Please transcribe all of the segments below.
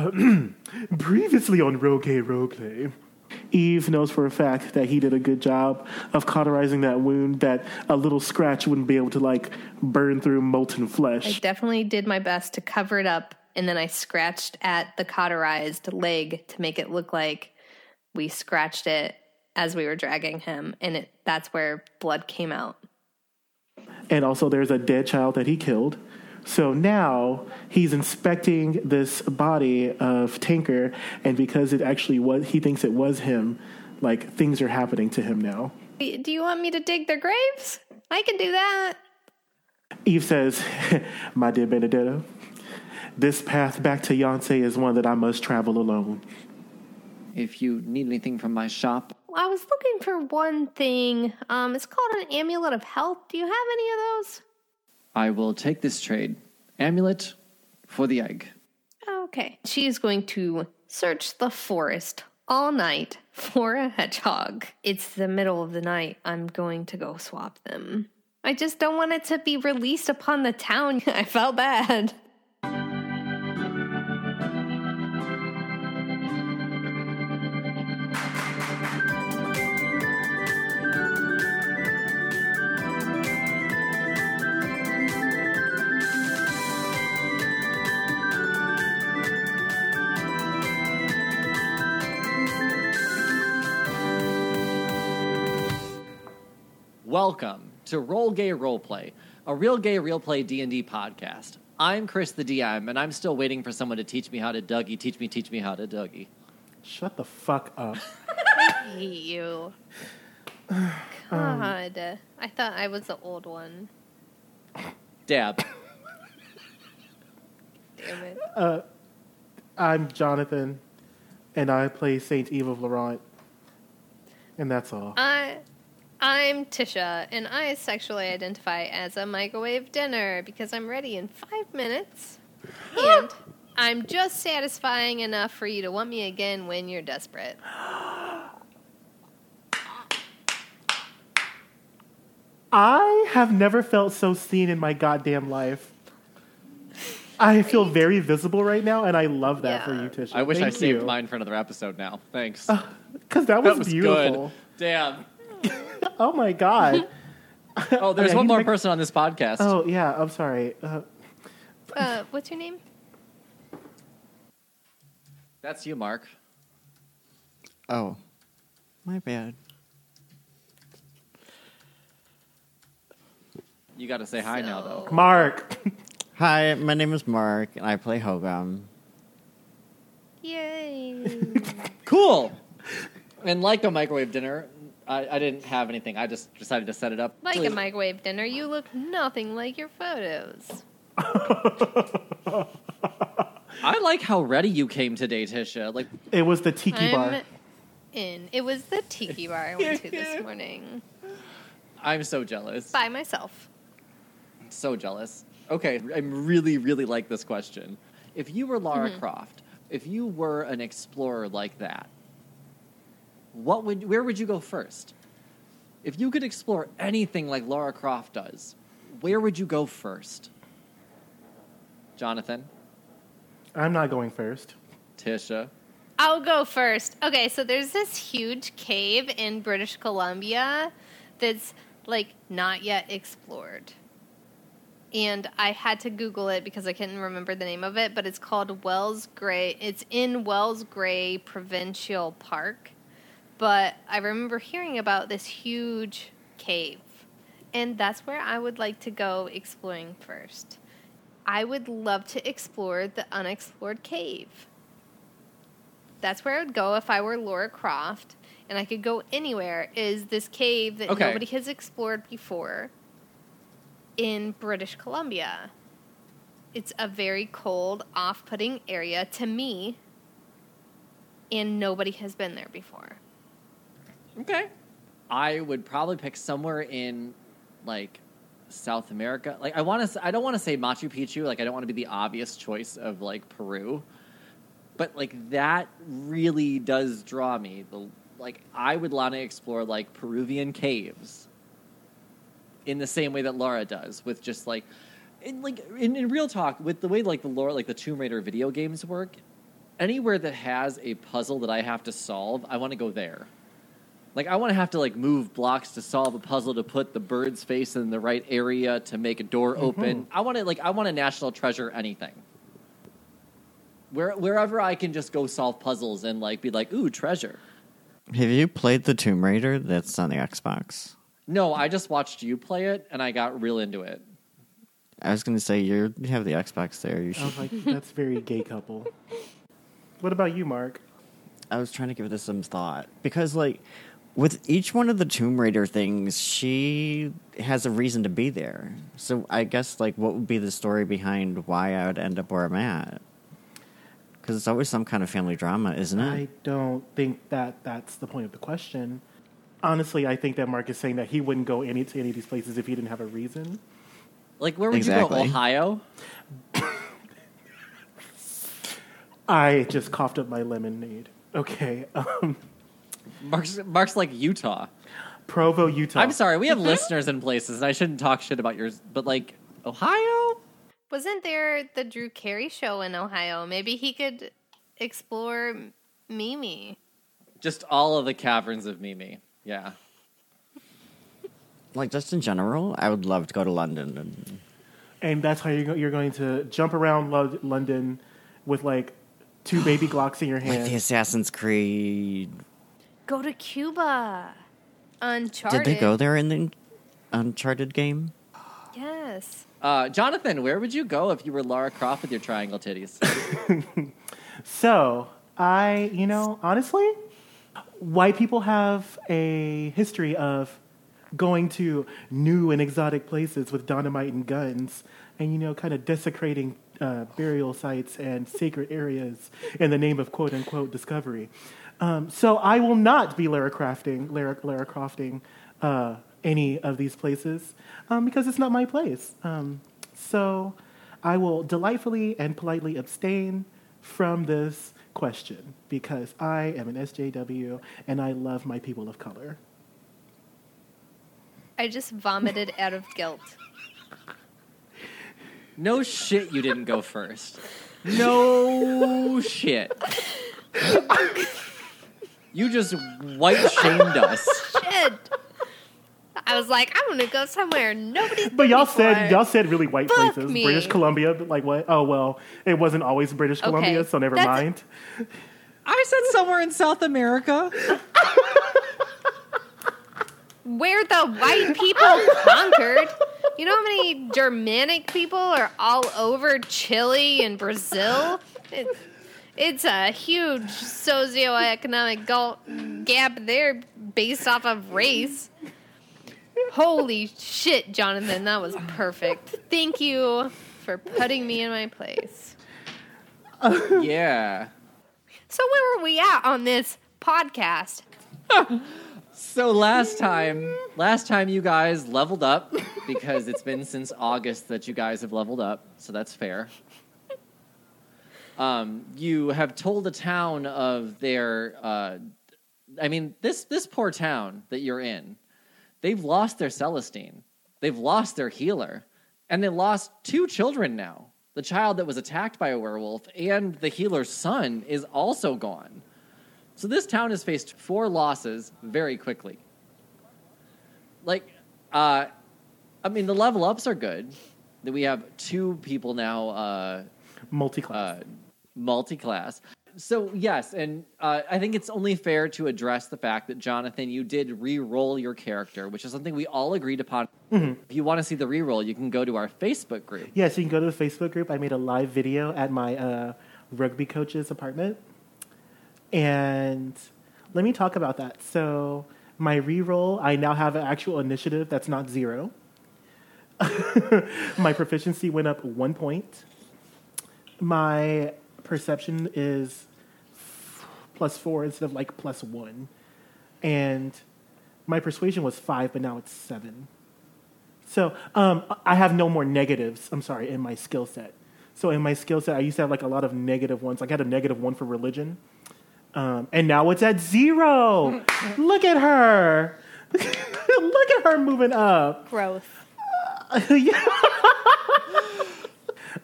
Uh, previously on Roll Gay Roleplay, Eve knows for a fact that he did a good job of cauterizing that wound that a little scratch wouldn't be able to like burn through molten flesh. I definitely did my best to cover it up, and then I scratched at the cauterized leg to make it look like we scratched it as we were dragging him, and it that's where blood came out. And also, there's a dead child that he killed. So now he's inspecting this body of Tinker, and because it actually was, he thinks it was him. Like things are happening to him now. Do you want me to dig their graves? I can do that. Eve says, "My dear Benedetto, this path back to Yoncé is one that I must travel alone." If you need anything from my shop, I was looking for one thing. Um, it's called an amulet of health. Do you have any of those? I will take this trade. Amulet for the egg. Okay. She is going to search the forest all night for a hedgehog. It's the middle of the night. I'm going to go swap them. I just don't want it to be released upon the town. I felt bad. Welcome to Roll Gay Roleplay, a real gay real play D&D podcast. I'm Chris the DM and I'm still waiting for someone to teach me how to Dougie, teach me, teach me how to Dougie. Shut the fuck up. I hate you. Um, God. I thought I was the old one. Dab. Damn it. Uh, I'm Jonathan, and I play Saint Eve of Laurent, and that's all. I I'm Tisha, and I sexually identify as a microwave dinner because I'm ready in five minutes. And I'm just satisfying enough for you to want me again when you're desperate. I have never felt so seen in my goddamn life. I feel very visible right now, and I love that for Yeah. you, Tisha. I wish I Thank saved you. mine for another episode now. Thanks. because that was, that was beautiful. good. Damn. Oh my god. Oh, there's Yeah, one more like- person on this podcast. oh yeah. I'm sorry. Uh, Uh, what's your name? That's you, Mark. Oh, my bad. You got to say hi now, though. Mark. Hi, my name is Mark, and I play Hogum. Yay. Cool. And like a microwave dinner, I, I didn't have anything. I just decided to set it up. like Really- a microwave dinner, you look nothing like your photos. I like how ready you came today, Tisha. Like, It was the tiki bar. I'm in. It was the tiki bar I went to this morning I'm so jealous. by myself. So jealous. Okay, I'm really, really like this question. If you were Lara Mm-hmm. Croft, if you were an explorer like that, what would where would you go first? If you could explore anything like Laura Croft does, where would you go first? Jonathan, I'm not going first. Tisha, I'll go first. Okay, so there's this huge cave in British Columbia that's like not yet explored. And I had to Google it because I couldn't remember the name of it, but it's called Wells Gray. It's in Wells Gray Provincial Park. But I remember hearing about this huge cave. And that's where I would like to go exploring first. I would love to explore the unexplored cave that's where I would go if I were Laura Croft and I could go anywhere is this cave that Okay. nobody has explored before in British Columbia. It's a very cold, off putting area to me, and nobody has been there before. Okay. I would probably pick somewhere in like South America. Like I want to I don't want to say Machu Picchu, like I don't want to be the obvious choice of like Peru. But like that really does draw me. The like I would want to explore like Peruvian caves in the same way that Laura does with just like in like in, in real talk with the way like the Laura like the Tomb Raider video games work anywhere that has a puzzle that I have to solve, I want to go there. Like I want to have to like move blocks to solve a puzzle to put the bird's face in the right area to make a door mm-hmm. open. I want to like I want a national treasure anything. Where wherever I can just go solve puzzles and like be like, ooh, treasure. Have you played the Tomb Raider that's on the Xbox? No, I just watched you play it and I got real into it. I was going to say you're, you have the Xbox there. You I should. was like, that's very gay couple. What about you, Mark? I was trying to give this some thought because, like, with each one of the Tomb Raider things, she has a reason to be there. So I guess, like, what would be the story behind why I would end up where I'm at? Because it's always some kind of family drama, isn't it? I don't think that that's the point of the question. Honestly, I think that Mark is saying that he wouldn't go any to any of these places if he didn't have a reason. Like where would you go? Exactly. Ohio? I just coughed up my lemonade. Okay, um, Mark's Mark's like Utah. Provo, Utah. I'm sorry, we have mm-hmm. listeners in places, and I shouldn't talk shit about yours, but like Ohio? Wasn't there the Drew Carey show in Ohio? Maybe he could explore Mimi. Just all of the caverns of Mimi. Yeah. like, just in general, I would love to go to London. And, and that's how you're, go- you're going to jump around Lo- London with like two baby Glocks in your like the. Assassin's Creed. Go to Cuba. Uncharted. Did they go there in the Uncharted game? Yes. Uh, Jonathan, where would you go if you were Lara Croft with your triangle titties? So, I, you know, honestly, white people have a history of going to new and exotic places with dynamite and guns and, you know, kind of desecrating uh, burial sites and sacred areas in the name of quote unquote discovery. Um, so, I will not be Lara Crafting, Lara, Lara Crofting uh, any of these places um, because it's not my place. Um, so, I will delightfully and politely abstain from this question because I am an SJW and I love my people of color. I just vomited out of guilt. No shit, you didn't go first. No shit. You just white shamed us. Shit. I was like, I'm gonna go somewhere nobody's But y'all before. said y'all said really white Fuck places. me. British Columbia, but like what? Oh well, it wasn't always British Columbia, Okay, so never that's- mind. I said somewhere in South America. where the white people conquered. You know how many Germanic people are all over Chile and Brazil? It, it's a huge socioeconomic gul- gap there based off of race. Holy shit, Jonathan, that was perfect. Thank you for putting me in my place. Yeah. So, where were we at on this podcast? So last time, last time you guys leveled up because it's been since August that you guys have leveled up, so that's fair. Um, you have told the town of their. Uh, I mean, this this poor town that you're in, they've lost their Celestine, they've lost their healer, and they lost two children now. The child that was attacked by a werewolf and the healer's son is also gone. So this town has faced four losses very quickly. Like, uh, I mean, the level ups are good. That we have two people now, uh, Multi-class. uh, multi-class. So yes, and uh, I think it's only fair to address the fact that Jonathan, you did re-roll your character, which is something we all agreed upon. If you want to see the re-roll, you can go to our Facebook group. yes, you can go to the Facebook group. I made a live video at my uh, rugby coach's apartment, and let me talk about that. So my re-roll, I now have an actual initiative that's not zero. my proficiency went up one point. My perception is plus four instead of like plus one. And my persuasion was five, but now it's seven. So um, I have no more negatives, I'm sorry, in my skill set. So in my skill set, I used to have like a lot of negative ones. Like I had a negative one for religion. Um, and now it's at zero. Look at her. Look at her moving up. Growth. Yeah.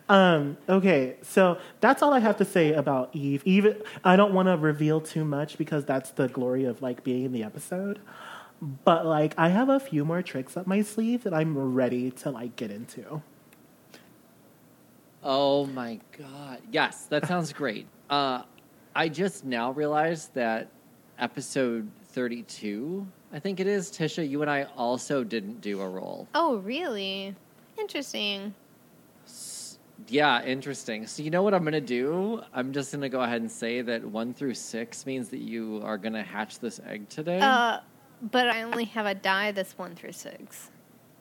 Um, okay, so that's all I have to say about Eve. Eve, I don't want to reveal too much because that's the glory of like being in the episode. But like, I have a few more tricks up my sleeve that I'm ready to like get into. Oh my god. Yes, that sounds great. Uh, I just now realized that episode 32, I think it is, Tisha, you and I also didn't do a roll. Oh, really? Interesting. Yeah, interesting. So you know what I'm going to do? I'm just going to go ahead and say that 1 through 6 means that you are going to hatch this egg today. Uh, but I only have a die that's one through six.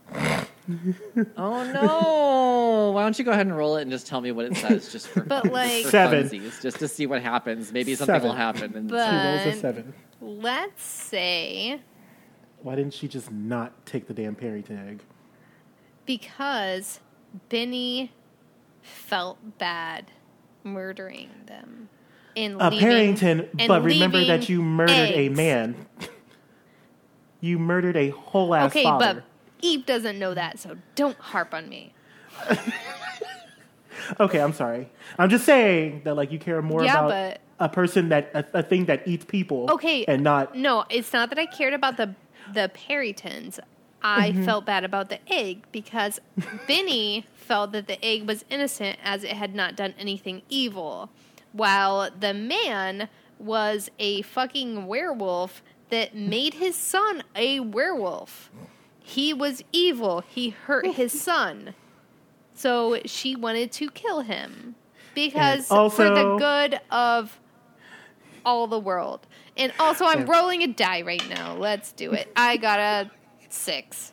oh no! Why don't you go ahead and roll it and just tell me what it says, just for, But, like- for Seven. funsies, just to see what happens. Maybe something Seven. will happen. And But- She rolls a Um, seven. Let's say Why didn't she just not take the damn Peryton egg? because Benny felt bad murdering them. in Uh, leaving- Peryton, but remember that you murdered a man. you murdered a whole ass Okay, father. but Eve doesn't know that, so don't harp on me. Okay, I'm sorry. I'm just saying that like you care more Yeah, about but- a person that a, a thing that eats people. Okay, and not No, it's not that I cared about the the Perytons. I Mm-hmm. felt bad about the egg because Benny felt that the egg was innocent as it had not done anything evil, while the man was a fucking werewolf that made his son a werewolf. He was evil. He hurt his son. So she wanted to kill him because for the good of all the world. And also, I'm rolling a die right now. Let's do it. I got a six.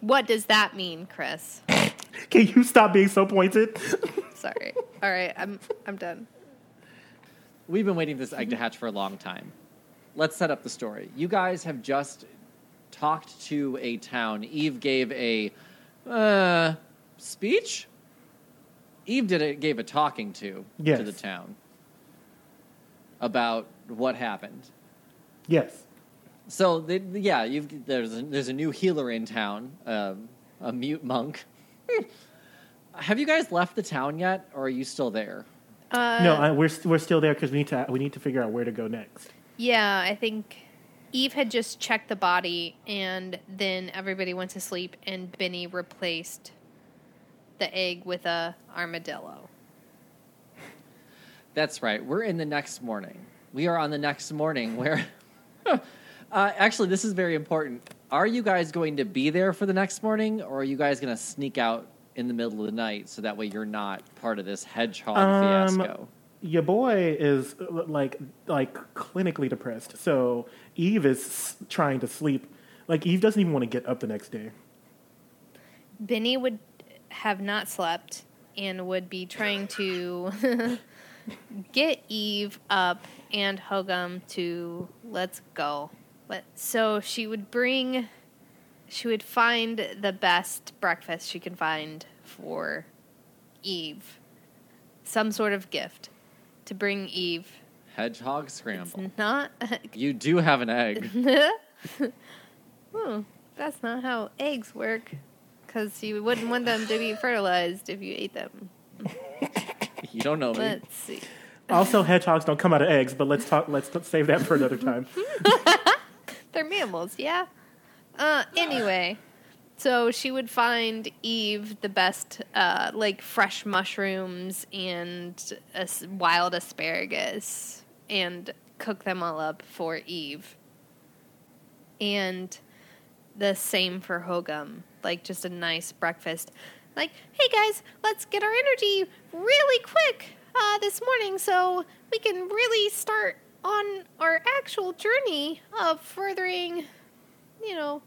what does that mean, Chris? Can you stop being so pointed? Sorry. All right, I'm I'm done. We've been waiting for this egg to hatch for a long time. Let's set up the story. You guys have just talked to a town. Eve gave a uh, speech. Eve did it, gave a talking to Yes. to the town about what happened. yes. So they, yeah, you've, there's a, there's a new healer in town, um, a mute monk. Have you guys left the town yet, or are you still there? Uh, no, I, we're st- we're still there because we need to we need to figure out where to go next. Yeah, I think Eve had just checked the body, and then everybody went to sleep, and Benny replaced the egg with a armadillo. That's right. We're in the next morning. We are on the next morning where. uh, actually, this is very important. Are you guys going to be there for the next morning, or are you guys going to sneak out in the middle of the night so that way you're not part of this hedgehog Um, fiasco? Your boy is uh, like like clinically depressed, so Eve is trying to sleep. Like Eve doesn't even want to get up the next day. Benny would have not slept and would be trying to get Eve up and Hogum to let's go. Let, so she would bring, she would find the best breakfast she can find for Eve. Some sort of gift to bring Eve. Hedgehog scramble. Not, You do have an egg. hmm, that's not how eggs work. Because you wouldn't want them to be fertilized if you ate them. you don't know me. Let's see. Also, hedgehogs don't come out of eggs, but let's talk. Let's save that for another time. They're mammals, yeah. Uh, anyway, so she would find Eve the best, uh, like fresh mushrooms and as- wild asparagus, and cook them all up for Eve. And the same for Hogum, like just a nice breakfast. Like, hey guys, let's get our energy really quick uh, this morning so we can really start on our actual journey of furthering, you know,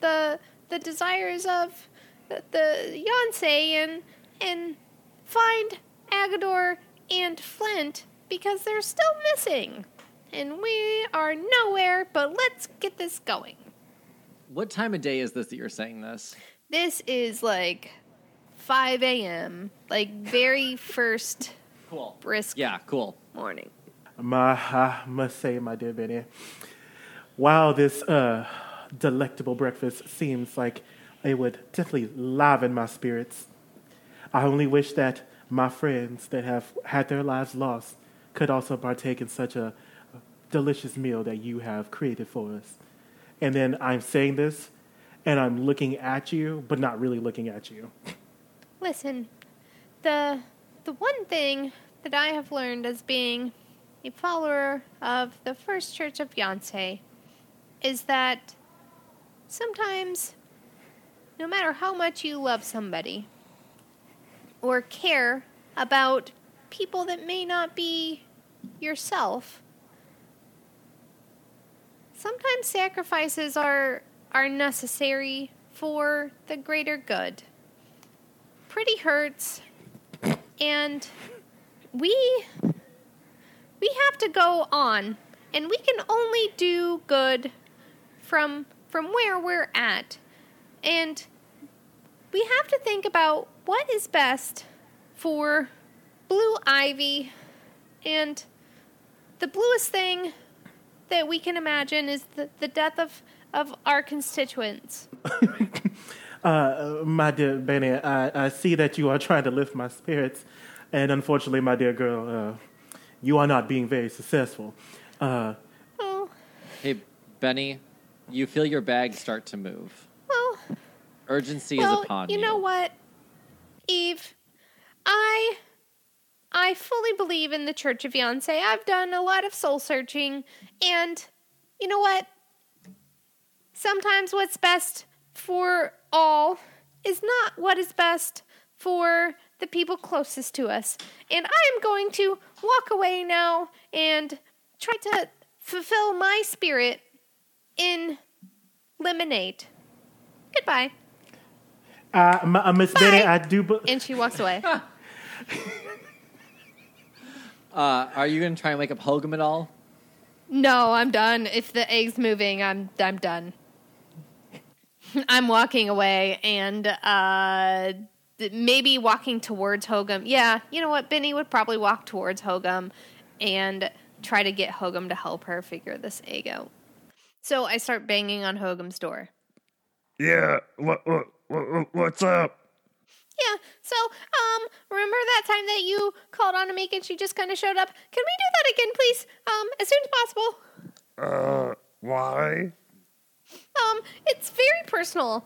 the the desires of the, the Yoncé and and find Agador and Flint because they're still missing. And we are nowhere, but let's get this going. What time of day is this that you're saying this? This is like 5 a.m., like very first Cool. brisk Yeah, cool. morning. My, I must say, my dear Benny, while this uh, delectable breakfast seems like it would definitely liven my spirits. I only wish that my friends that have had their lives lost could also partake in such a delicious meal that you have created for us. And then I'm saying this, and I'm looking at you, but not really looking at you. Listen, the the one thing that I have learned as being a follower of the First Church of Yoncé is that sometimes, no matter how much you love somebody or care about people that may not be yourself, sometimes sacrifices are are necessary for the greater good. Pretty hurts, and we we have to go on, and we can only do good from from where we're at, and we have to think about what is best for Blue Ivy, and the bluest thing that we can imagine is the, the death of, of our constituents. Uh, my dear Benny, I, I see that you are trying to lift my spirits, and unfortunately, my dear girl, uh, you are not being very successful. Uh, Oh, Hey, Benny, you feel your bag start to move. well, Urgency well, is upon you you. know what, Eve, I I fully believe in the Church of Yoncé. I've done a lot of soul searching, and you know what? Sometimes what's best for all is not what is best for the people closest to us. And I am going to walk away now and try to fulfill my spirit in lemonade. Goodbye. uh, m- uh, Miss Benny, Bye. I do. Be- And she walks away. Uh, are you going to try and wake up Hogum at all? No, I'm done. If the egg's moving, I'm I'm done. I'm walking away and uh maybe walking towards Hogum. Yeah, you know what? Benny would probably walk towards Hogum and try to get Hogum to help her figure this egg out. So I start banging on Hogum's door. Yeah, what, what, what, what's up? Yeah, so um remember that time that you called on Amika and she just kind of showed up? Can we do that again, please? Um as soon as possible. Uh, why? Um it's very personal.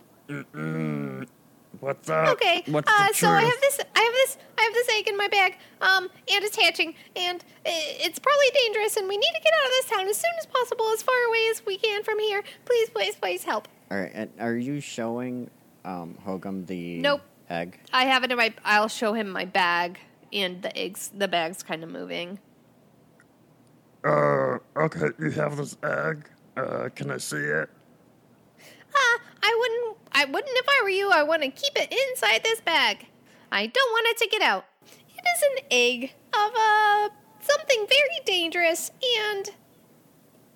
What's up? Okay. What's uh, the so I have this. I have this. I have this egg in my bag. Um, and it's hatching, and it's probably dangerous, and we need to get out of this town as soon as possible, as far away as we can from here. Please, please, please help. All right, and are you showing um, Hogum the Nope. egg? I have it in my. I'll show him my bag, and the eggs. The bag's kind of moving. Uh, okay, you have this egg. Uh, can I see it? Ah, I wouldn't. I wouldn't if I were you. I want to keep it inside this bag. I don't want it to get out. It is an egg of uh something very dangerous, and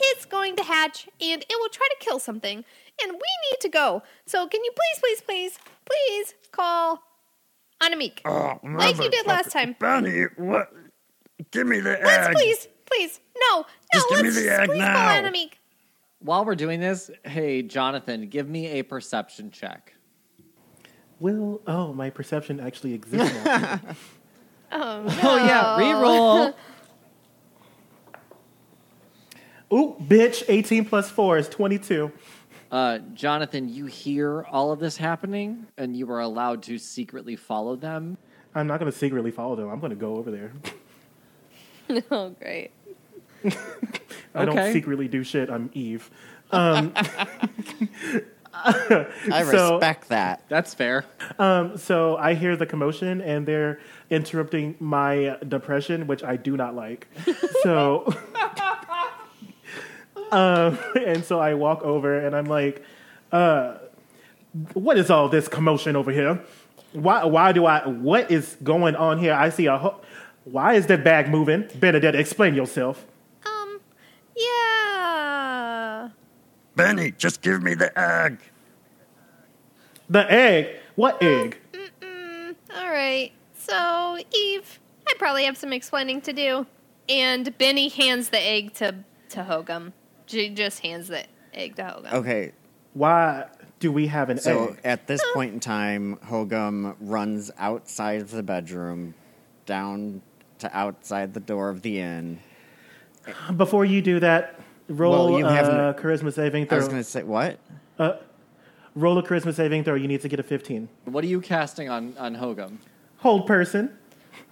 it's going to hatch, and it will try to kill something, and we need to go. So can you please, please, please, please call Anamik? Oh, Like you did last time. Bunny, what? Give me the egg. Let's please, please, no, no. Just give me let's the egg please now. call Anamik. While we're doing this, hey, Jonathan, give me a perception check. Will oh my perception actually exists now. Oh, no. Oh, yeah, reroll. Ooh, bitch! Eighteen plus four is twenty-two. Uh, Jonathan, you hear all of this happening, and you are allowed to secretly follow them. I'm not going to secretly follow them. I'm going to go over there. oh, great. I don't Okay. secretly do shit. I'm Eve. Um, I So- respect that. That's fair. um, so I hear the commotion and they're interrupting my depression, which I do not like. So, um, and so I walk over and I'm like, uh, "What is all this commotion over here? Why? Why do I? What is going on here? I see a. Ho- why is that bag moving? Benedetta, explain yourself." Yeah. Benny, just give me the egg. The egg. What egg? Mm, all right. So, Eve, I probably have some explaining to do. And Benny hands the egg to to Hogum. She just hands the egg to Hogum. Okay, Why Do we have an egg? So egg? at this point in time, Hogum runs outside of the bedroom, down to outside the door of the inn. Before you do that, roll Well, you a haven't- charisma saving throw. I throw. was going to say, what? Roll a charisma saving throw. You need to get a 15. What are you casting on on Hogum? Hold person.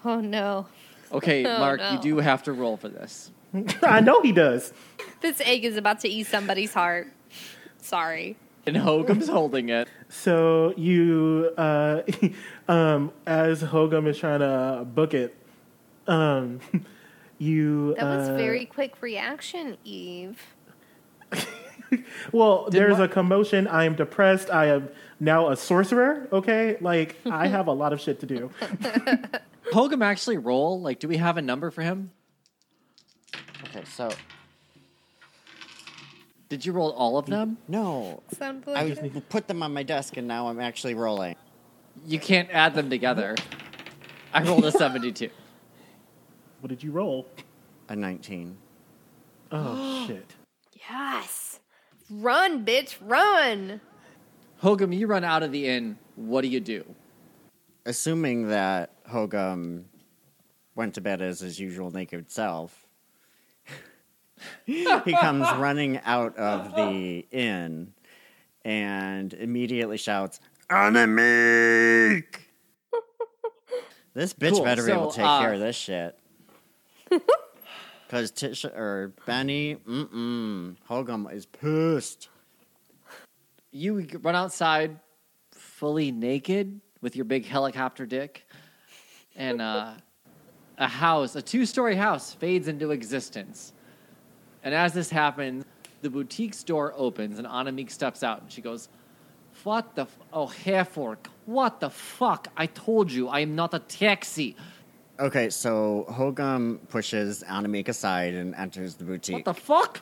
Oh no. Okay, Oh, Mark, no. you do have to roll for this. I know he does. This egg is about to eat somebody's heart. Sorry. And Hogum's holding it. So you, uh, um, as Hogum is trying to book it, um, you. That was uh, very quick reaction, Eve. Well, there's Mar- a commotion. I am depressed. I am now a sorcerer. Okay, like I have a lot of shit to do. Hogum actually roll? Like, do we have a number for him? Okay, so. Did you roll all of them? No. Sounds I like put them on my desk and now I'm actually rolling. You can't add them together. I rolled a 72. What did you roll? A 19. Oh shit! yes. Run, bitch, run. Hogum, you run out of the inn. What do you do? Assuming that Hogum went to bed as his usual naked self, he comes running out of the inn and immediately shouts, Anamik! This bitch Cool, better be able to so, take uh, care of this shit. Because Tisha or Benny, mm-mm, Hogum is pissed. You run outside fully naked with your big helicopter dick, and uh, a house, a two story house, fades into existence. And as this happens, the boutique's door opens and Anamik steps out and she goes, What the? F- oh, Hairfork, what the fuck? I told you, I am not a taxi. Okay, so Hogum pushes Anamik aside and enters the boutique. What the fuck?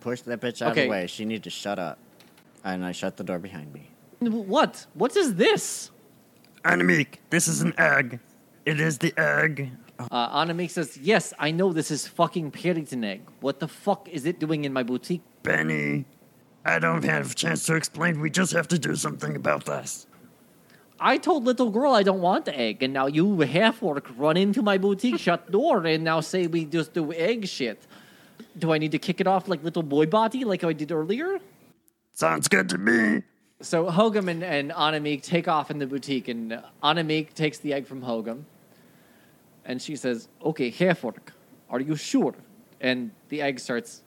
Push that bitch out of Okay. the way. She needs to shut up. And I shut the door behind me. What? What is this? Anamik, this is an egg. It is the egg. Uh, Anamik says, Yes, I know this is fucking Paddington egg. What the fuck is it doing in my boutique? Benny, I don't have a chance to explain. We just have to do something about this. I told little girl I don't want the egg, and now you half orc run into my boutique, shut door, and now say we just do egg shit. Do I need to kick it off like little boy body like I did earlier? Sounds good to me. So Hogum and, and Anamik take off in the boutique, and Anamik takes the egg from Hogum. And she says, Okay, Herfork, are you sure? And the egg starts.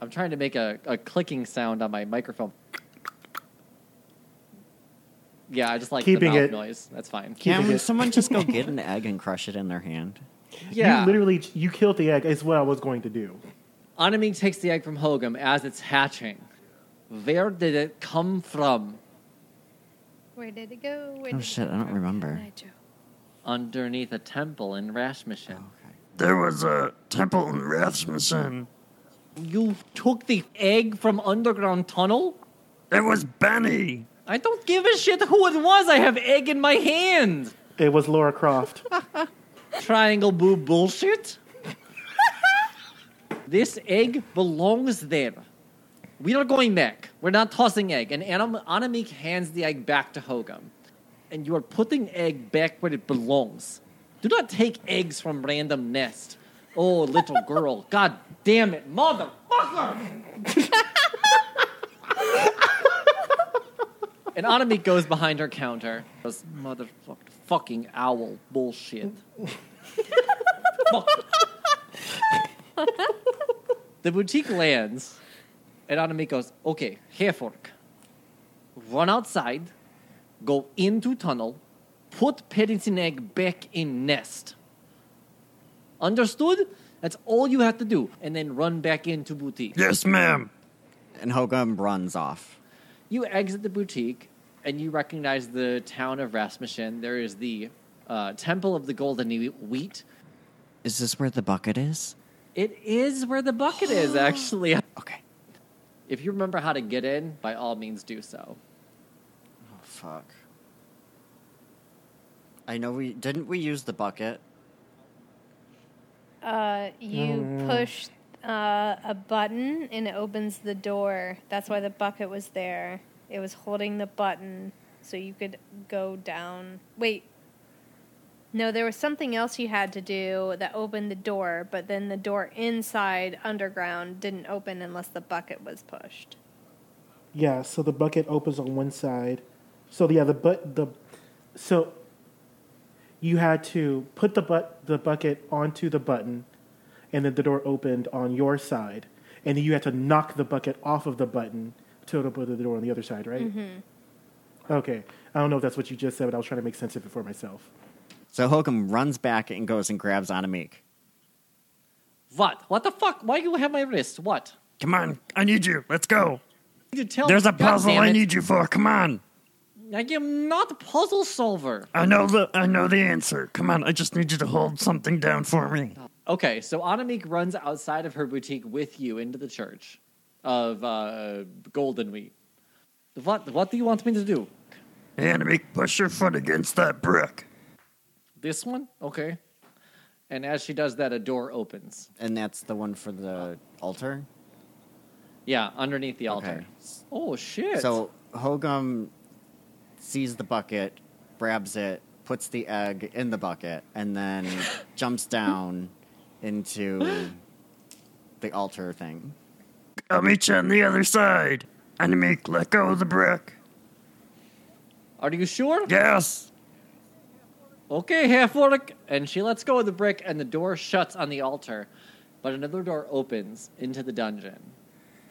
I'm trying to make a, a clicking sound on my microphone. Yeah, I just like Keeping the mouth it- noise. That's fine. Can it- someone just go get an egg and crush it in their hand? Yeah. You literally you killed the egg. Is what I was going to do. Anamik takes the egg from Hogum as it's hatching. Where did it come from? Where did it go? Where Oh, did it shit, I don't from? remember. Nigel. Underneath a temple in Rasmussen. Oh, okay. There was a temple in Rasmussen. You took the egg from underground tunnel? It was Benny. I don't give a shit who it was. I have egg in my hand. It was Laura Croft. Triangle boob bullshit. this egg belongs there. We are going back. We're not tossing egg. And Anam- Anamik hands the egg back to Hogum. And you are putting egg back where it belongs. Do not take eggs from random nest. Oh, little girl. God damn it, motherfucker! and Anamik goes behind her counter. Goes, motherfucker, fucking owl bullshit. The boutique lands, and Anamik goes, okay, Hairfork. Run outside, go into tunnel, put Paddington egg back in nest. Understood? That's all you have to do, and then run back into boutique. Yes, ma'am. And Hogum runs off. You exit the boutique, and you recognize the town of Rasmussen. There is the uh, Temple of the Golden Wheat. Is this where the bucket is? It is where the bucket is, actually. Okay. If you remember how to get in, by all means do so. Oh, fuck. I know we didn't we use the bucket. Uh, you push uh, a button and it opens the door. That's why the bucket was there. It was holding the button so you could go down. Wait. No, there was something else you had to do that opened the door, but then the door inside underground didn't open unless the bucket was pushed. Yeah, so the bucket opens on one side. So yeah, the but the so you had to put the but the bucket onto the button, and then the door opened on your side, and then you had to knock the bucket off of the button to open the door on the other side, right? Mm-hmm. Okay, I don't know if that's what you just said, but I was trying to make sense of it for myself. So Hogum runs back and goes and grabs Anamik. What? What the fuck? Why do you have my wrist? What? Come on, I need you. Let's go. You tell There's a puzzle I need you for. Come on. I am not a puzzle solver. I know the I know the answer. Come on, I just need you to hold something down for me. Okay, so Anamik runs outside of her boutique with you into the church of uh, Golden Wheat. What? What do you want me to do? Anime, push your foot against that brick. This one? Okay. And as she does that, a door opens. And that's the one for the altar? Yeah, underneath the altar. Okay. Oh shit! So Hogum sees the bucket, grabs it, puts the egg in the bucket, and then jumps down into the altar thing. I'll meet you on the other side. Anime, let go of the brick. are you sure? Yes. Okay, half orc. And she lets go of the brick, and the door shuts on the altar, but another door opens into the dungeon.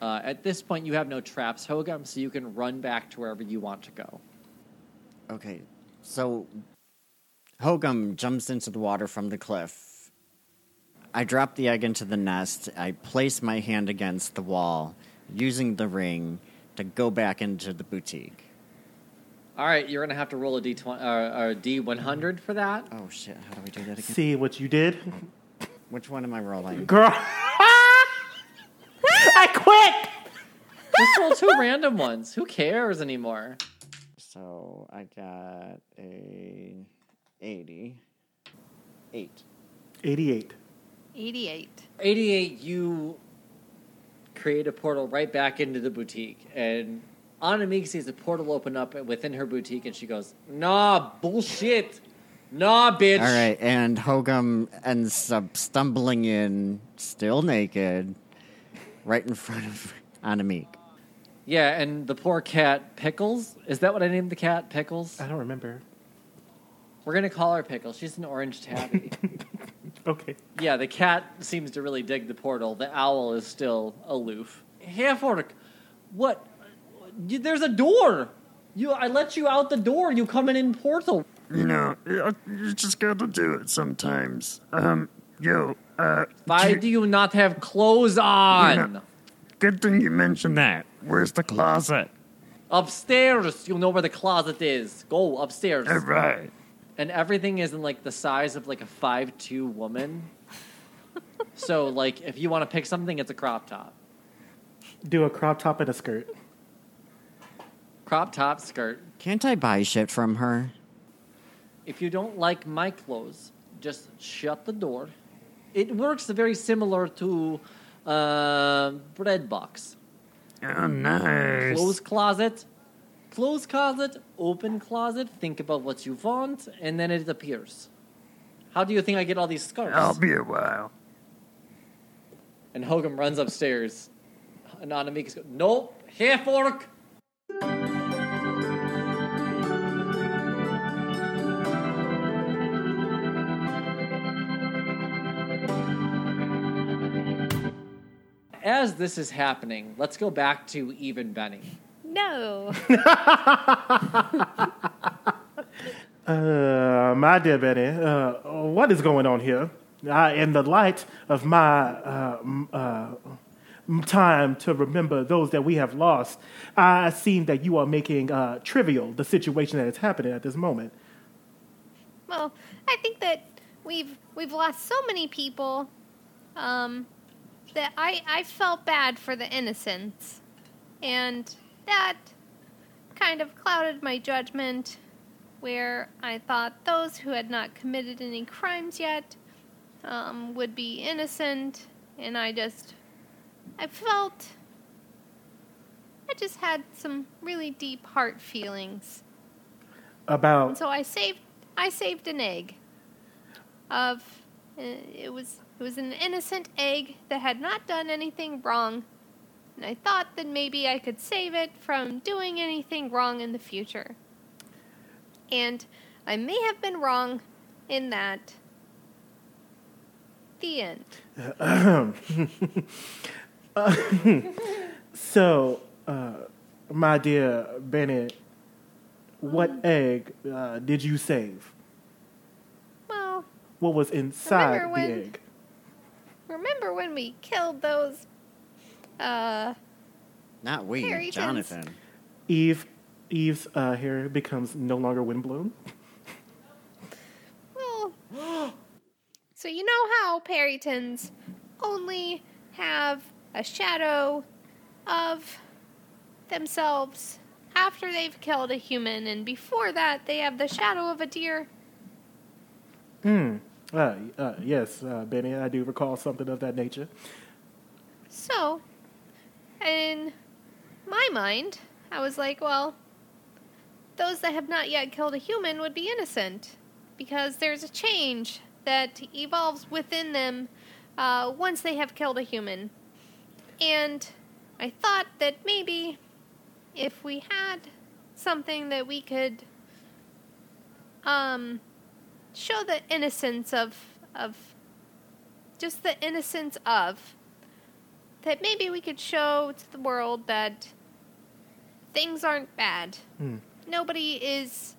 Uh, at this point, you have no traps, Hogum, so you can run back to wherever you want to go. Okay, so Hogum jumps into the water from the cliff. I drop the egg into the nest. I place my hand against the wall, using the ring to go back into the boutique. All right, you're gonna have to roll a d20 uh, or a d100 for that. Oh shit, how do we do that again? See what you did, Which one am I rolling? girl. I quit. Just roll two random ones. Who cares anymore? So I got a 80. 8. Eighty-eight. 88. 88, you create a portal right back into the boutique, and Anamik sees the portal open up within her boutique, and she goes, "Nah, bullshit, nah, bitch." All right, and Hogum ends up stumbling in, still naked, right in front of Anamik. Yeah, and the poor cat Pickles. Is that what I named the cat? Pickles. I don't remember. We're gonna call her Pickle. She's an orange tabby. Okay. yeah, the cat seems to really dig the portal. The owl is still aloof. Half orc, what? You, there's a door. You, I let you out the door. You coming in portal. You know, you you just gotta do it sometimes. Um, yo, uh, Why do do you not have clothes on? know- good thing you mentioned that. Where's the closet? Upstairs. You know where the closet is. Go upstairs. All right. And everything is in like the size of like a five two woman. so like, if you want to pick something, it's a crop top. Do a crop top and a skirt. Crop top skirt. Can't I buy shit from her? If you don't like my clothes, just shut the door. It works very similar to uh, bread box. Oh, nice. Close closet, close closet, open closet. Think about what you want, and then it appears. How do you think I get all these scarves? I'll be a while. And Hogum runs upstairs. And Anamika's go, Nope, half orc. As this is happening, let's go back to even Benny. No. Uh, my dear Betty, uh, what is going on here? Uh, in the light of my uh, m- uh, time to remember those that we have lost, I seem that you are making uh, trivial the situation that is happening at this moment. Well, I think that we've we've lost so many people um, that I I felt bad for the innocents, and that kind of clouded my judgment. Where I thought those who had not committed any crimes yet um, would be innocent, and I just I felt I just had some really deep heart feelings. And About so I saved I saved an egg of uh, it was it was an innocent egg that had not done anything wrong. And I thought that maybe I could save it from doing anything wrong in the future. And I may have been wrong in that. The end. so, uh, my dear Bennett, what egg uh, did you save? Well, What was inside the when- egg? remember when we killed those uh Not we, Harry Jonathan. Eve, Eve's uh, hair becomes no longer windblown. Well, so you know how Perytons only have a shadow of themselves after they've killed a human, and before that, they have the shadow of a deer. Hmm. Uh, uh, yes, uh, Benny, I do recall something of that nature. So, in my mind, I was like, well, those that have not yet killed a human would be innocent because there's a change that evolves within them uh, once they have killed a human. And I thought that maybe if we had something that we could um, show the innocence of of just the innocence of that maybe we could show to the world that things aren't bad. Hmm. Nobody is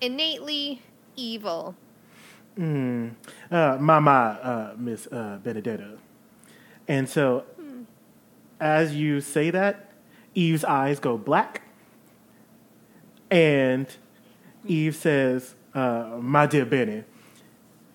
innately evil. Hmm. Uh, Mama, uh, Miss uh, Benedetta. And so, as you say that, Eve's eyes go black. And Eve says, uh, My dear Benny,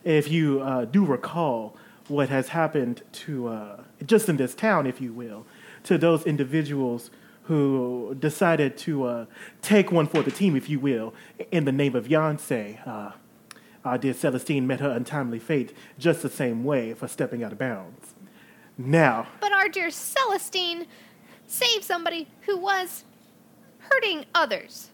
if you uh, do recall what has happened to, uh, just in this town, if you will, to those individuals who decided to uh, take one for the team, if you will, in the name of Yoncé. Uh, our dear Celestine met her untimely fate just the same way for stepping out of bounds. Now, But our dear Celestine saved somebody who was hurting others.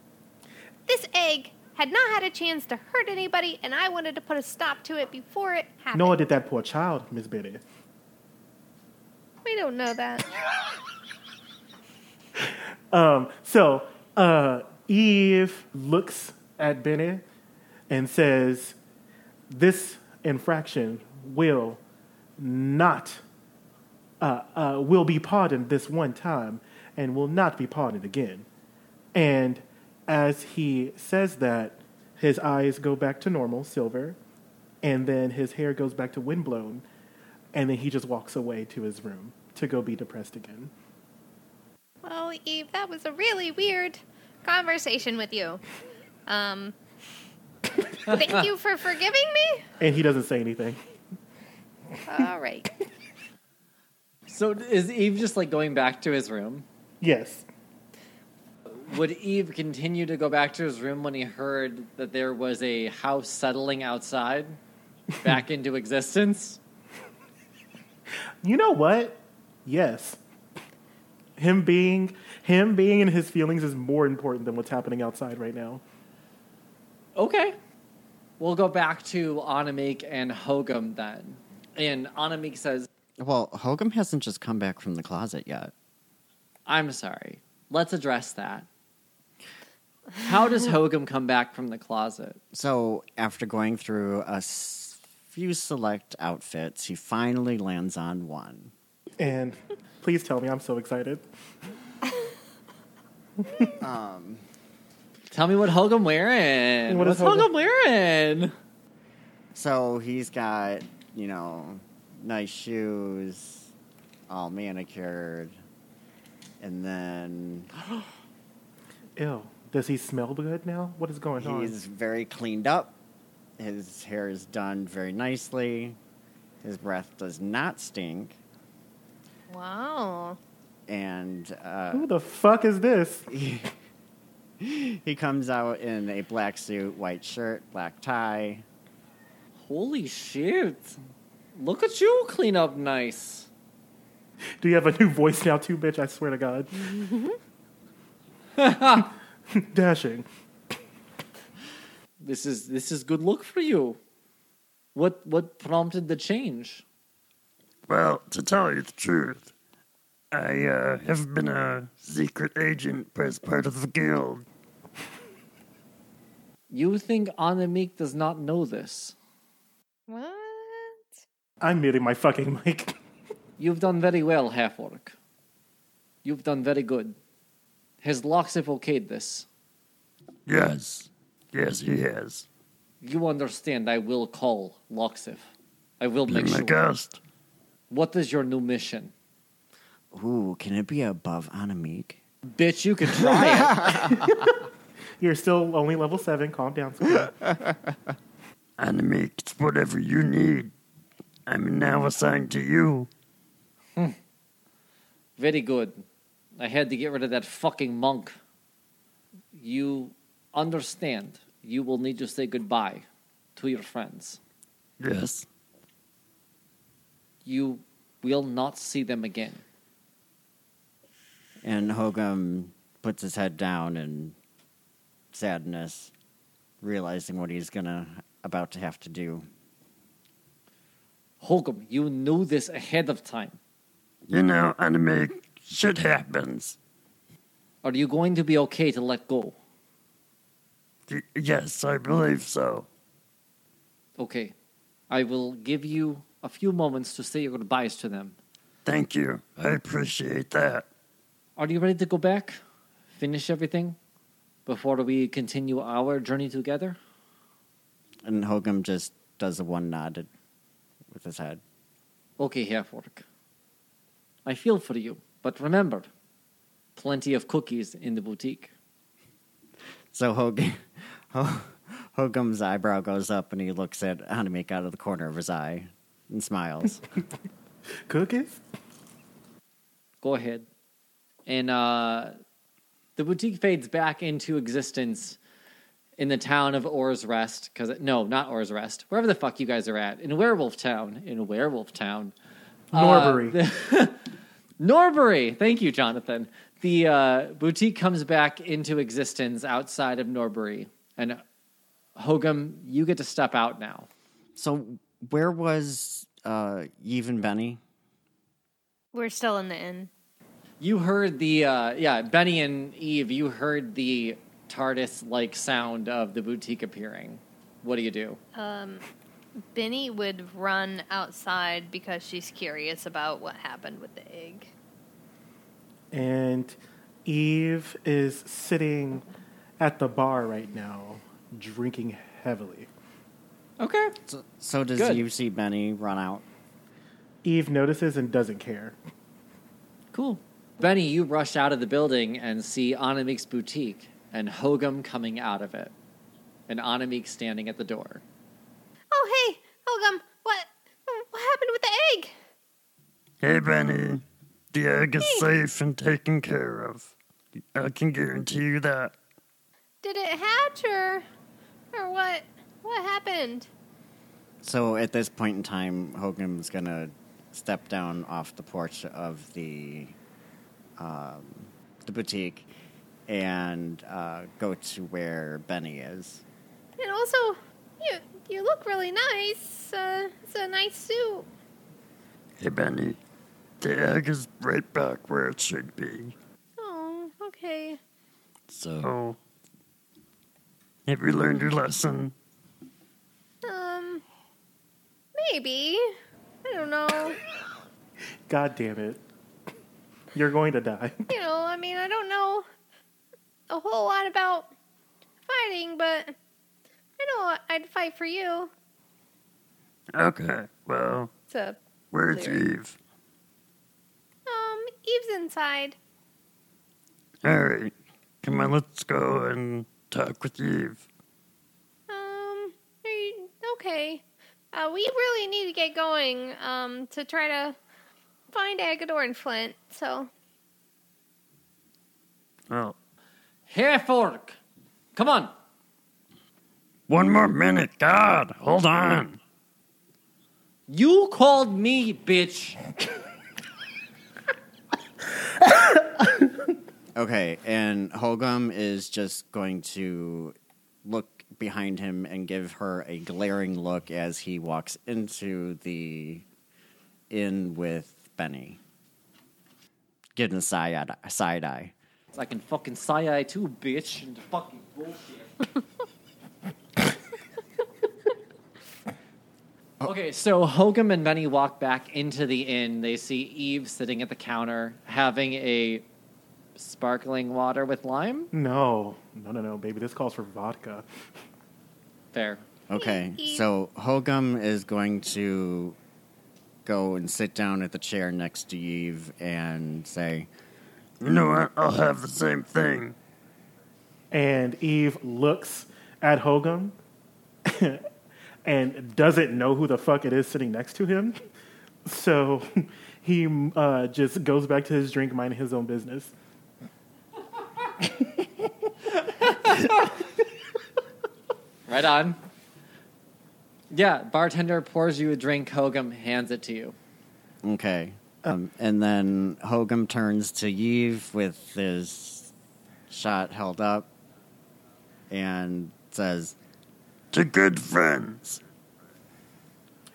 This egg had not had a chance to hurt anybody, and I wanted to put a stop to it before it happened. nor did that poor child, Miss Betty. We don't know that. Um, so uh, Eve looks at Benny and says, "This infraction will not uh, uh, will be pardoned this one time, and will not be pardoned again." And as he says that, his eyes go back to normal, silver, and then his hair goes back to windblown, and then he just walks away to his room to go be depressed again. Well, Eve, that was a really weird conversation with you. Um, thank you for forgiving me. And he doesn't say anything. All right. So is Eve just like going back to his room? Yes. Would Eve continue to go back to his room when he heard that there was a house settling outside back into existence? You know what? Yes. Him being him being in his feelings is more important than what's happening outside right now. Okay. We'll go back to Anamik and Hogum then. And Anamik says, Well, Hogum hasn't just come back from the closet yet. I'm sorry. Let's address that. How does Hogum come back from the closet? So, after going through a s- few select outfits, he finally lands on one. And please tell me I'm so excited. um, Tell me what Hogum wearing. What is What's Hogum- Hogum wearing? So, he's got, you know, nice shoes, all manicured, and then Ew. Does he smell good now? What is going on? he's very cleaned up. His hair is done very nicely. His breath does not stink. Wow. And uh, Who the fuck is this? he comes out in a black suit, white shirt, black tie. Holy shit. Look at you clean up nice. Do you have a new voice now too, bitch? I swear to God. Dashing. This is this is good luck for you. What what prompted the change? Well, to tell you the truth, I uh, have been a secret agent as part of the guild. You think Anamik does not know this? What? I'm muting my fucking mic. You've done very well, half orc. You've done very good. Has Loxif okayed this? Yes, yes, he has. You understand I will call Loxif. I will Be make my sure. guest. What is your new mission? Ooh, can it be above Anamik? Bitch, you can try it. You're still only level seven. Calm down. Sophia. Anime, it's whatever you need. I'm now assigned to you. Hmm. Very good. I had to get rid of that fucking monk. You understand. You will need to say goodbye to your friends. Yes. You will not see them again. And Hogum puts his head down in sadness, realizing what he's gonna about to have to do. Holcomb, you knew this ahead of time. You know, anime, shit happens. Are you going to be okay to let go? Y- yes, I believe so. Okay. I will give you a few moments to say your goodbyes to them. Thank you. I appreciate that. Are you ready to go back? Finish everything? Before we continue our journey together? And Hogum just does a one nod with his head. Okay, half orc. I feel for you, but remember, plenty of cookies in the boutique. So Hogum, Hogum's eyebrow goes up and he looks at Anamik out of the corner of his eye and smiles. Cookies? Go ahead. And uh, the boutique fades back into existence in the town of Orr's Rest. Because no, not Orr's Rest. Wherever the fuck you guys are at in Werewolf Town. In Werewolf Town. Norbury. Uh, Norbury. Thank you, Jonathan. The uh, boutique comes back into existence outside of Norbury, and Hogum, you get to step out now. so where was uh, Eve and Benny? We're still in the inn. You heard the uh, yeah, Benny and Eve. You heard the TARDIS like sound of the boutique appearing. What do you do? Um, Benny would run outside because she's curious about what happened with the egg. And Eve is sitting at the bar right now, drinking heavily. Okay. So, so does Good. Eve see Benny run out? Eve notices and doesn't care. Cool. Benny, you rush out of the building and see Anamik's boutique and Hogum coming out of it, and Anamik standing at the door. Oh, hey, Hogum, what what happened with the egg? Hey, Benny. The egg is safe and taken care of. I can guarantee you that. Did it hatch or or what? What happened? So at this point in time, Hogum's gonna step down off the porch of the um, the boutique and uh, go to where Benny is. And also, you you look really nice. Uh, it's a nice suit. Hey, Benny. The egg is right back where it should be. Oh, okay. So, have you learned your lesson? Um, maybe. I don't know. God damn it. You're going to die. you know, I mean, I don't know a whole lot about fighting, but I know I'd fight for you. Okay, well, It's a where's Lyric. Eve? um Eve's inside. Alright, come on, let's go and talk with Eve. Um, okay. Uh, we really need to get going. Um, to try to find Agador and Flint. So Well, Half orc, come on. one more minute, God, hold on. You called me, bitch. Okay, and Hogum is just going to look behind him and give her a glaring look as he walks into the inn with Benny. Give him a side, side eye. It's like in fucking Sai too, bitch. And fucking bullshit. okay, so Hogum and Benny walk back into the inn. They see Eve sitting at the counter having a sparkling water with lime. No, no, no, no, baby. This calls for vodka. Fair. Okay, so Hogum is going to go and sit down at the chair next to Eve and say, You know what? I'll have the same thing. And Eve looks at Hogum and doesn't know who the fuck it is sitting next to him. So he uh, just goes back to his drink, minding his own business. Right on. Yeah, bartender pours you a drink. Hogum hands it to you. Okay. Um, and then Hogum turns to Eve with his shot held up and says, To good friends.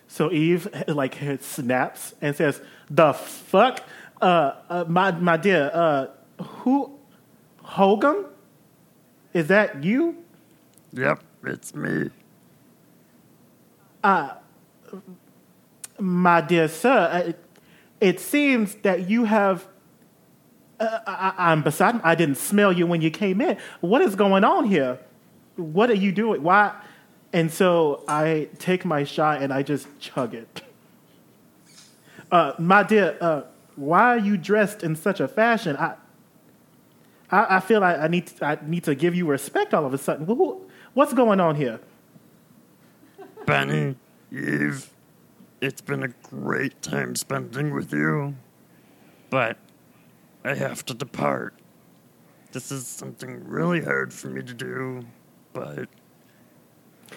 So Eve like snaps and says, "The fuck, uh, uh my my dear, uh, who, Hogum? Is that you? Yep, it's me. My dear sir, uh, it, it seems that you have. Uh, I, I'm beside. I didn't smell you when you came in. What is going on here? What are you doing? Why? And so I take my shot and I just chug it. Uh, my dear, uh, why are you dressed in such a fashion? I, I, I feel like I need to, I need to give you respect all of a sudden. Who- What's going on here? Benny, Eve, it's been a great time spending with you, but I have to depart. This is something really hard for me to do, but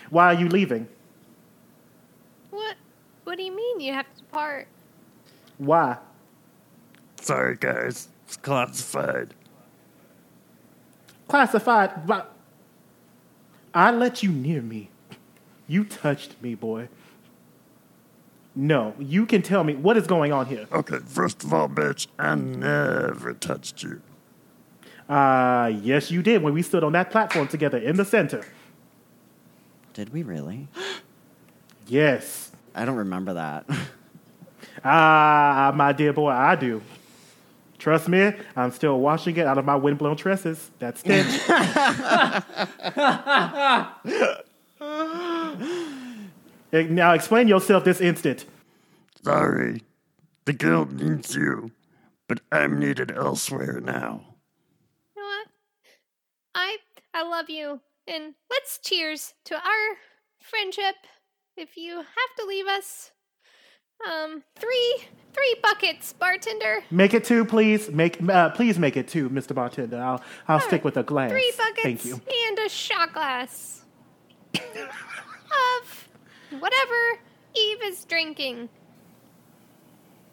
Why are you leaving? What? What do you mean you have to depart? Why? sorry guys, it's classified. Classified. Why- I let you near me. You touched me, boy. No, you can tell me what is going on here. Okay, first of all, bitch, I never touched you. Ah, yes, you did when we stood on that platform together in the center. Did we really? Yes. I don't remember that. Ah, my dear boy, I do. Trust me, I'm still washing it out of my windblown tresses. That stench. Eh, now explain yourself this instant. Sorry, the guild needs you, but I'm needed elsewhere now. You know what? I I love you, and let's cheers to our friendship. If you have to leave us, um, three three buckets, bartender. Make it two, please. Make uh, please make it two, Mr. Bartender. I'll I'll stick with a glass. Three buckets Thank you. and a shot glass of whatever Eve is drinking.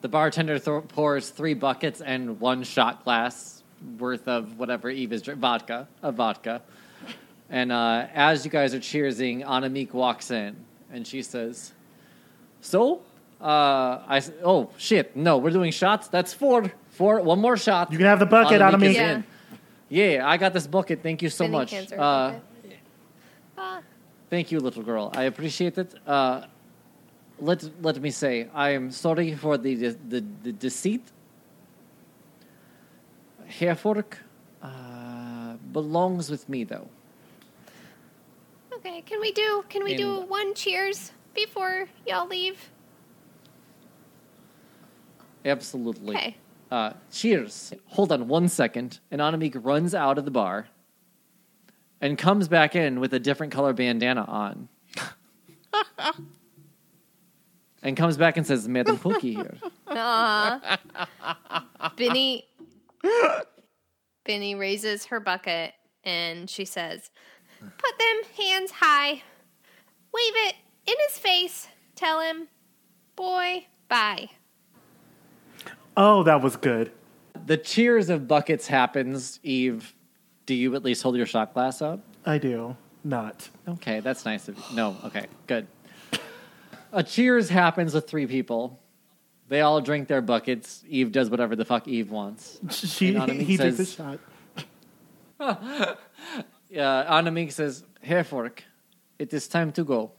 The bartender th- pours three buckets and one shot glass worth of whatever Eve is drink- vodka, of vodka. And uh, as you guys are cheersing, Anamik walks in and she says, "So, uh, I s- oh shit, no, we're doing shots. That's four, four, one more shot. You can have the bucket, Anamik Anamik. is Yeah. Yeah, I got this bucket. Thank you so Benny much. hands Uh, bucket. Ah, Thank you, little girl. I appreciate it. Uh, let let me say, I am sorry for the the, the deceit. Hairfork uh, belongs with me, though. okay, can we do can we do In- one cheers before y'all leave? Absolutely. Okay. Uh, cheers. Hold on one second. And Anamik runs out of the bar and comes back in with a different color bandana on. and comes back and says, Madam Pookie here. Uh, Benny Benny raises her bucket and she says, "Put them hands high. Wave it in his face. Tell him, boy, bye." Oh, that was good. the cheers of buckets happens. Eve, do you at least hold your shot glass up? I do not. Okay, that's nice of you. No, okay, good. A cheers happens with three people. They all drink their buckets. Eve does whatever the fuck Eve wants. She And he drinks a says- shot. Uh, Anamik says, Herfork, it is time to go.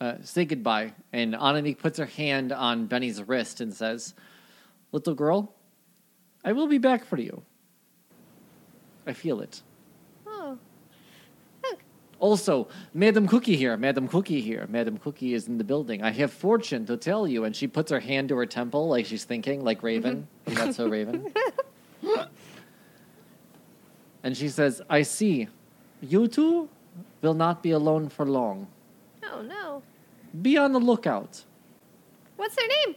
Uh, say goodbye. And Anamik puts her hand on Benny's wrist and says, Little girl, I will be back for you. I feel it. Oh. oh. Also, Madam Cookie here, Madam Cookie here, Madam Cookie is in the building. I have fortune to tell you. And she puts her hand to her temple like she's thinking, like Raven. Mm-hmm. Not so Raven. and she says, I see. You two will not be alone for long. Oh no. Be on the lookout. What's their name?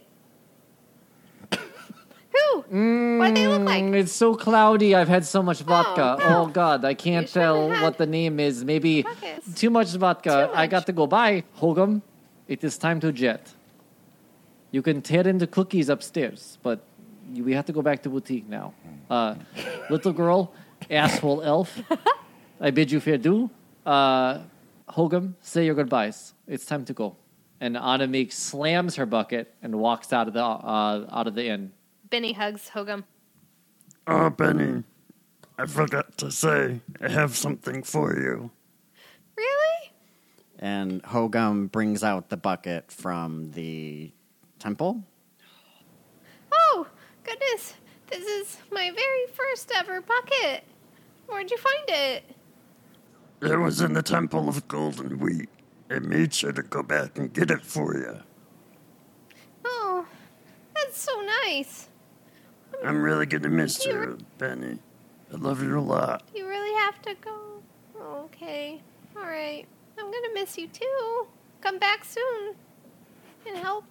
Who? What do they look like? Mm, It's so cloudy. I've had so much vodka. no. Oh, God, I can't tell what the name is. Maybe Buckets. too much vodka. Too I got to go. Bye, Hogum. It is time to jet. You can tear into cookies upstairs, but we have to go back to boutique now. Uh, little girl, asshole elf. I bid you fair due. Uh, Hogum, say your goodbyes. It's time to go. And Anamik slams her bucket and walks out of the uh, out of the inn. Benny hugs Hogum. Oh, Benny, I forgot to say, I have something for you. Really? And Hogum brings out the bucket from the temple. Oh, goodness. This is my very first ever bucket. Where'd you find it? It was in the Temple of Golden Wheat. I made sure to go back and get it for you. Oh, that's so nice. I'm really gonna miss You're- Benny. I love you a lot. You really have to go. Oh, okay. All right. I'm going to miss you too. Come back soon and help,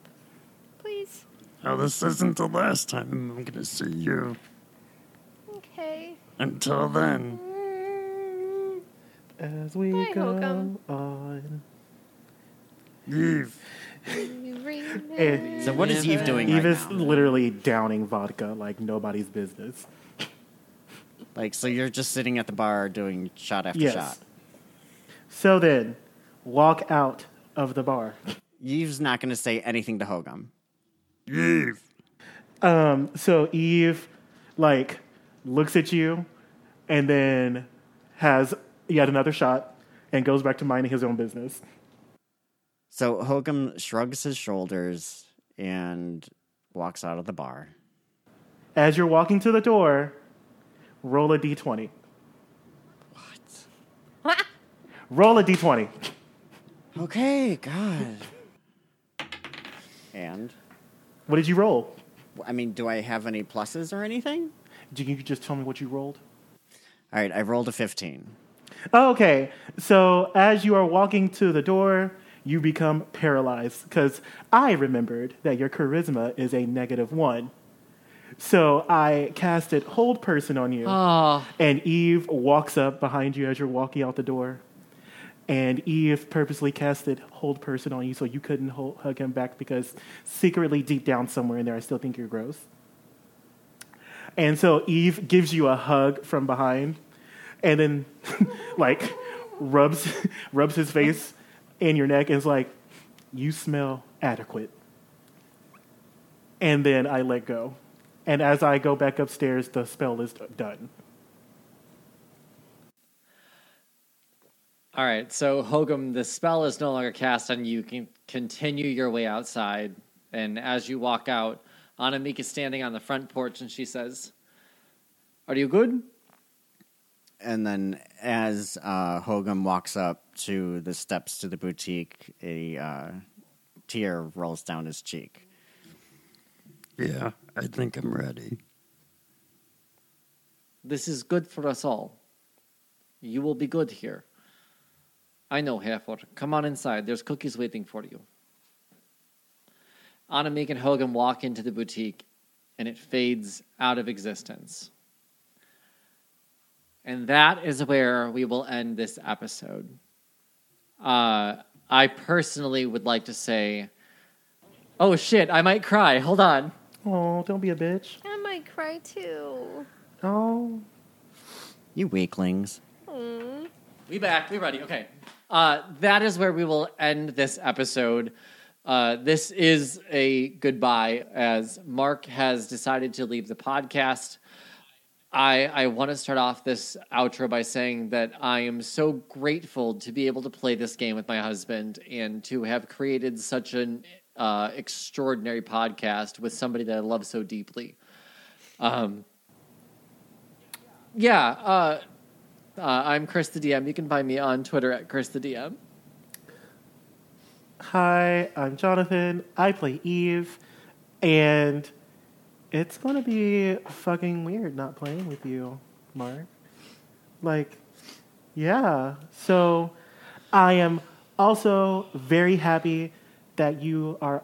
please. Now, this isn't the last time I'm gonna see you. Okay. Until then, Mm, As we Bye, go Hogum. on. Eve. You remember- And So what is Eve doing Eve right is now? literally downing vodka like nobody's business. Like, so you're just sitting at the bar doing shot after Yes. shot. So then, walk out of the bar. Eve's not going to say anything to Hogum. Eve. Um, so Eve, like, looks at you, and then has yet another shot, and goes back to minding his own business. So Hogum shrugs his shoulders and walks out of the bar. As you're walking to the door, roll a d20. What? Roll a d20. Okay, God. And, What did you roll? I mean, do I have any pluses or anything? Can you just tell me what you rolled? All right, I rolled a 15. Oh, okay. So as you are walking to the door, you become paralyzed because I remembered that your charisma is a negative one. So I casted hold person on you, Oh, and Eve walks up behind you as you're walking out the door. And Eve purposely casted hold person on you so you couldn't hold, hug him back because secretly deep down somewhere in there, I still think you're gross. And so Eve gives you a hug from behind, and then like rubs rubs his face in your neck and is like, "You smell adequate." And then I let go, and as I go back upstairs, the spell is done. all right. So Hogum, the spell is no longer cast on you. You can continue your way outside, and as you walk out, Anamik is standing on the front porch, and she says, "Are you good?" And then as uh, Hogum walks up to the steps to the boutique, a uh, tear rolls down his cheek. Yeah, I think I'm ready. This is good for us all. You will be good here. I know, Hereford. Come on inside. There's cookies waiting for you. Anamik and Hogum walk into the boutique, and it fades out of existence. And that is where we will end this episode. Uh, I personally would like to say, oh shit, I might cry. Hold on. Oh, don't be a bitch. I might cry too. Oh, You weaklings. Mm. We back. We ready. Okay. Uh, that is where we will end this episode. Uh, this is a goodbye as Mark has decided to leave the podcast. I, I want to start off this outro by saying that I am so grateful to be able to play this game with my husband and to have created such an uh, extraordinary podcast with somebody that I love so deeply. Um, yeah, uh, uh, I'm Chris the DM. You can find me on Twitter at Chris the DM. hi, I'm Jonathan. I play Eve, and it's gonna be fucking weird not playing with you, Mark. Like, yeah. So, I am also very happy that you are,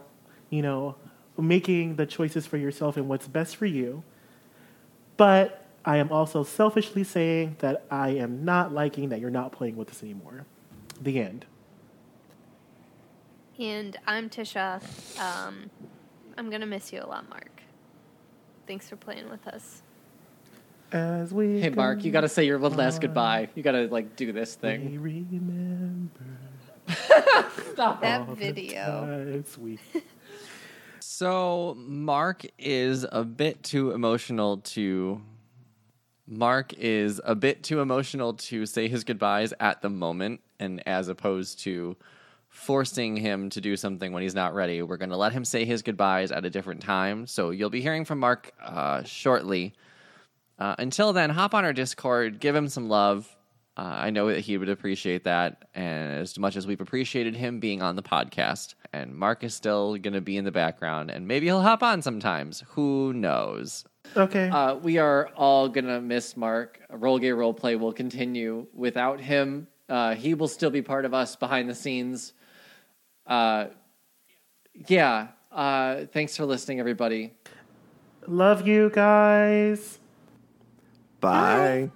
you know, making the choices for yourself and what's best for you. But I am also selfishly saying that I am not liking that you're not playing with us anymore. The end. And I'm Tisha. Um, I'm gonna miss you a lot, Mark. Thanks for playing with us. As we Hey, Mark, you got to say your one last goodbye. You got to like do this thing. We remember Stop. That video. times we- So Mark is a bit too emotional to Mark is a bit too emotional to say his goodbyes at the moment and as opposed to forcing him to do something when he's not ready. We're going to let him say his goodbyes at a different time. So you'll be hearing from Mark uh, shortly. Uh, until then, hop on our Discord, give him some love. Uh, I know that he would appreciate that, and as much as we've appreciated him being on the podcast, and Mark is still going to be in the background, and maybe he'll hop on sometimes. Who knows? Okay. Uh, we are all gonna miss Mark. Roll Gay Roleplay will continue without him. Uh, he will still be part of us behind the scenes. Uh, yeah. Uh, thanks for listening, everybody. Love you guys. Bye.